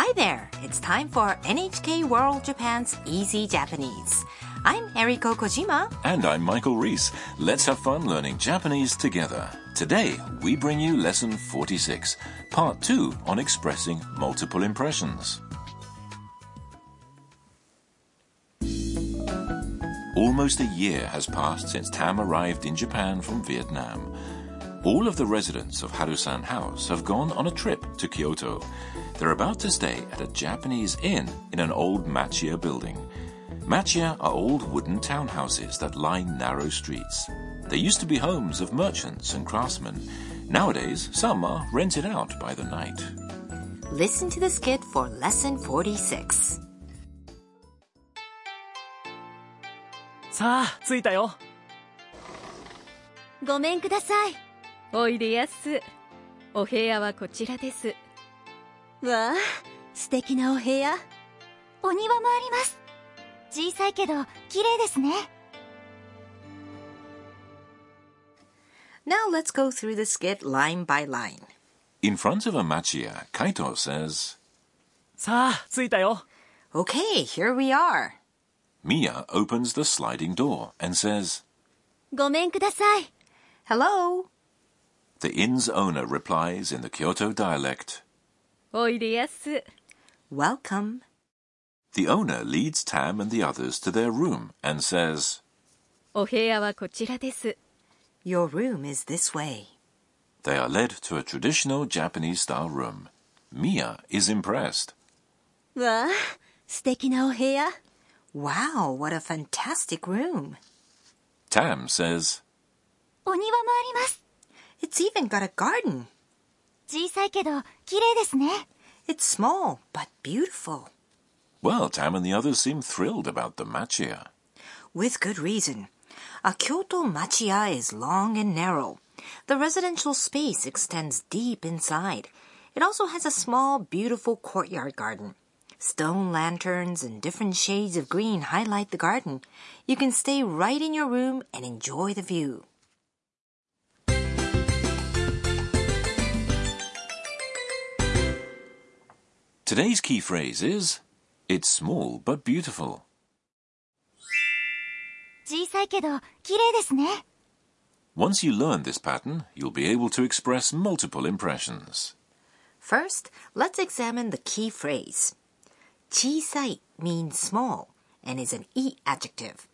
Hi there! It's time for NHK World Japan's Easy Japanese. I'm Eriko Kojima. And I'm Michael Reese. Let's have fun learning Japanese together. Today, we bring you lesson 46, part 2 on expressing multiple impressions. Almost a year has passed since Tam arrived in Japan from Vietnam. All of the residents of Harusan House have gone on a trip to Kyoto. They're about to stay at a Japanese inn in an old machiya building. Machiya are old wooden townhouses that line narrow streets. They used to be homes of merchants and craftsmen. Nowadays, some are rented out by the night. Listen to the skit for lesson 46. さあ着いたよごめんくださいおいでやすお部屋はこちらです わあ素敵なお部屋お庭もあります小さいけど綺麗ですね Now let's go through the skit line by line. In front of a machiya, Kaito says, さあ、着いたよ。Okay, here we are. Mia opens the sliding door and says, ごめんください。Hello. The inn's owner replies in the Kyoto dialect. おいでやす Welcome. The owner leads Tam and the others to their room and says, お部屋はこちらです Your room is this way. They are led to a traditional Japanese style room. Mia is impressed. わあ素敵なお部屋 Wow, what a fantastic room. Tam says, お庭もあります It's even got a garden. 小さいけど 綺麗ですね It's small, but beautiful. Well, Tam and the others seem thrilled about the machiya. With good reason. A Kyoto machiya is long and narrow. The residential space extends deep inside. It also has a small, beautiful courtyard garden. Stone lanterns and different shades of green highlight the garden. You can stay right in your room and enjoy the view. Today's key phrase is, It's small but beautiful. 小さいけど綺麗ですね Once you learn this pattern, you'll be able to express multiple impressions. First, let's examine the key phrase. 小さい means small and is an e adjective.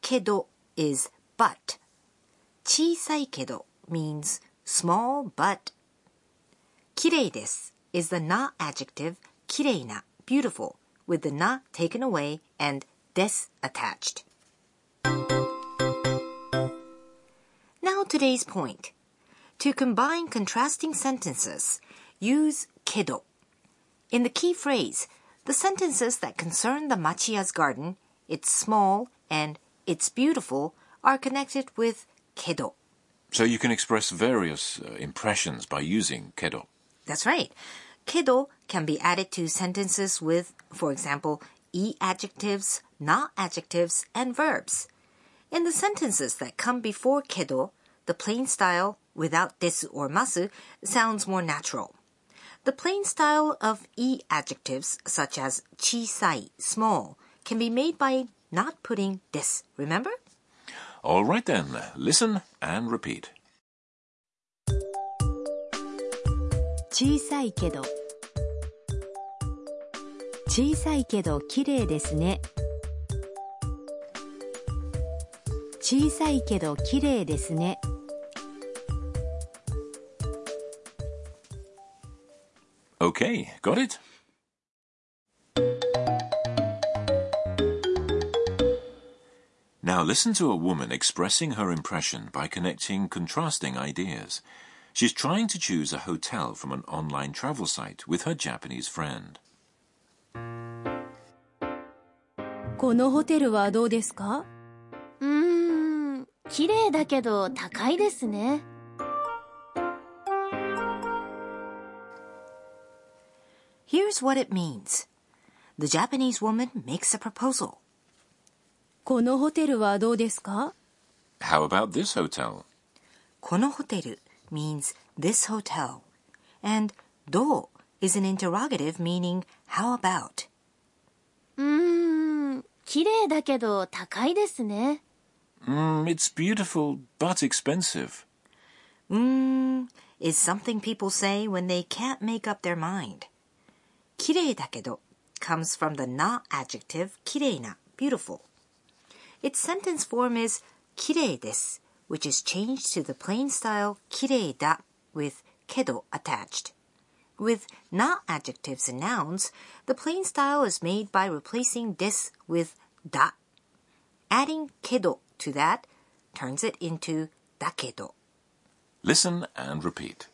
けど is but. 小さいけど means small but. 綺麗です is the na adjective 綺麗な beautiful with the na taken away and des attached. Now today's point. To combine contrasting sentences, use けど. In the key phrase, the sentences that concern the machiya's garden, it's small, and it's beautiful, are connected with けど. So you can express various uh, impressions by using kedo. That's right. Kedo can be added to sentences with, for example, e adjectives, na adjectives, and verbs. In the sentences that come before kedo, the plain style without desu or masu sounds more natural. The plain style of e adjectives such as chisai, small, can be made by not putting this, remember? All right then, listen and repeat. 小さいけど小さいけど綺麗ですね小さいけど綺麗ですね Okay, got it? Now listen to a woman expressing her impression by connecting contrasting ideas. She's trying to choose a hotel from an online travel site with her Japanese friend. このホテルはどうですかうーん綺麗だけど高いですね Here's what it means. The Japanese woman makes a proposal. このホテルはどうですか How about this hotel? このホテル means this hotel. And どう is an interrogative meaning how about? うーん、綺麗だけど高いですね。 Mm, it's beautiful, but expensive. Mm, is something people say when they can't make up their mind. 綺麗だけど comes from the not adjective 綺麗な beautiful. Its sentence form is 綺麗です which is changed to the plain style 綺麗だ with けど attached. With not adjectives and nouns, the plain style is made by replacing this with だ. Adding けど to that turns it into だけど. Listen and repeat.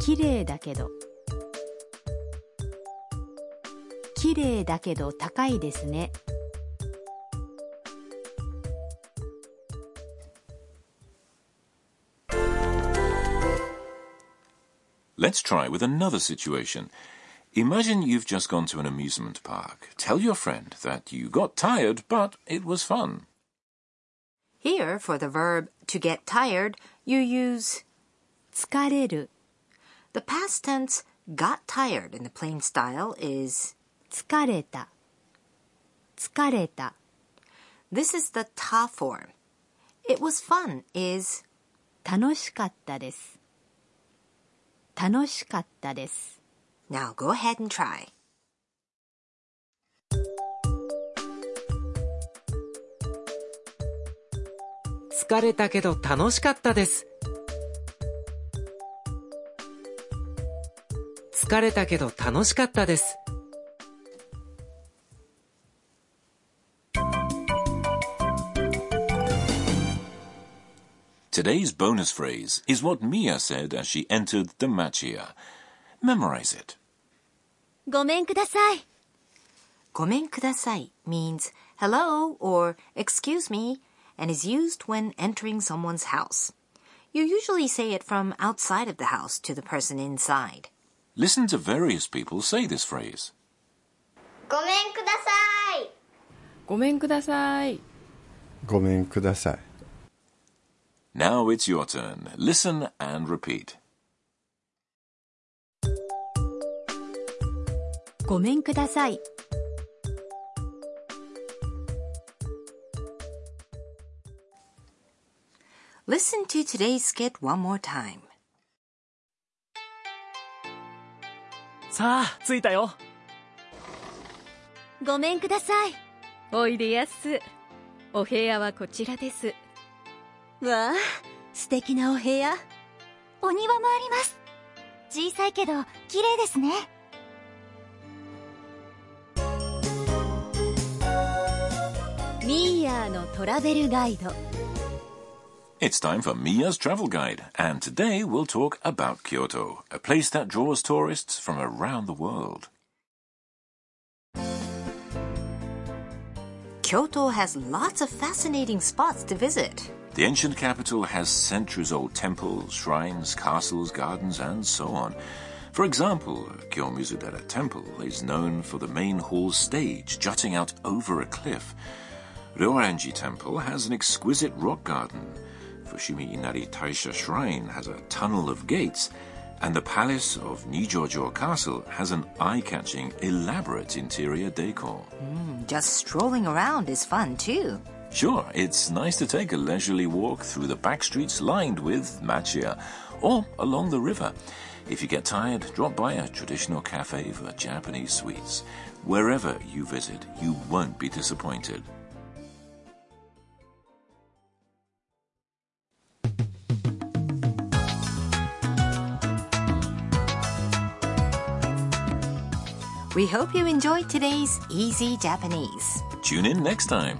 綺麗だけど綺麗だけど高いですね Let's try with another situation. Imagine you've just gone to an amusement park. Tell your friend that you got tired, but it was fun. Here, for the verb to get tired, you use 疲れる the past tense got tired in the plain style is 疲れた疲れた this is the ta form. It was fun is 楽しかったです 楽しかったです now go ahead and try. 疲れたけど楽しかったです疲れたけど楽しかったです Today's bonus phrase is what Mia said as she entered the machiya. Memorize it. ごめんください。ごめんください means hello or excuse me and is used when entering someone's house. You usually say it from outside of the house to the person inside. Listen to various people say this phrase. ごめんください。ごめんください。ごめんください。Now it's your turn. Listen and repeat. ごめんください Listen to today's skit one more time. さあ着いたよごめんください。おいでやすお部屋はこちらですわあ、素敵なお部屋。お庭もあります。小さいけど綺麗ですね。ミーヤーのトラベルガイド。 It's time for Mia's travel guide, and today we'll talk about Kyoto, a place that draws tourists from around the world. Kyoto has lots of fascinating spots to visit. The ancient capital has centuries old temples, shrines, castles, gardens, and so on. For example, Kiyomizudera Temple is known for the main hall's stage jutting out over a cliff. Ryoanji Temple has an exquisite rock garden. Fushimi Inari Taisha Shrine has a tunnel of gates. And the palace of Nijojo Castle has an eye-catching, elaborate interior decor. Hmm, just strolling around is fun too. Sure, it's nice to take a leisurely walk through the back streets lined with machiya or along the river. If you get tired, drop by a traditional cafe for Japanese sweets. Wherever you visit, you won't be disappointed. We hope you enjoyed today's Easy Japanese. Tune in next time.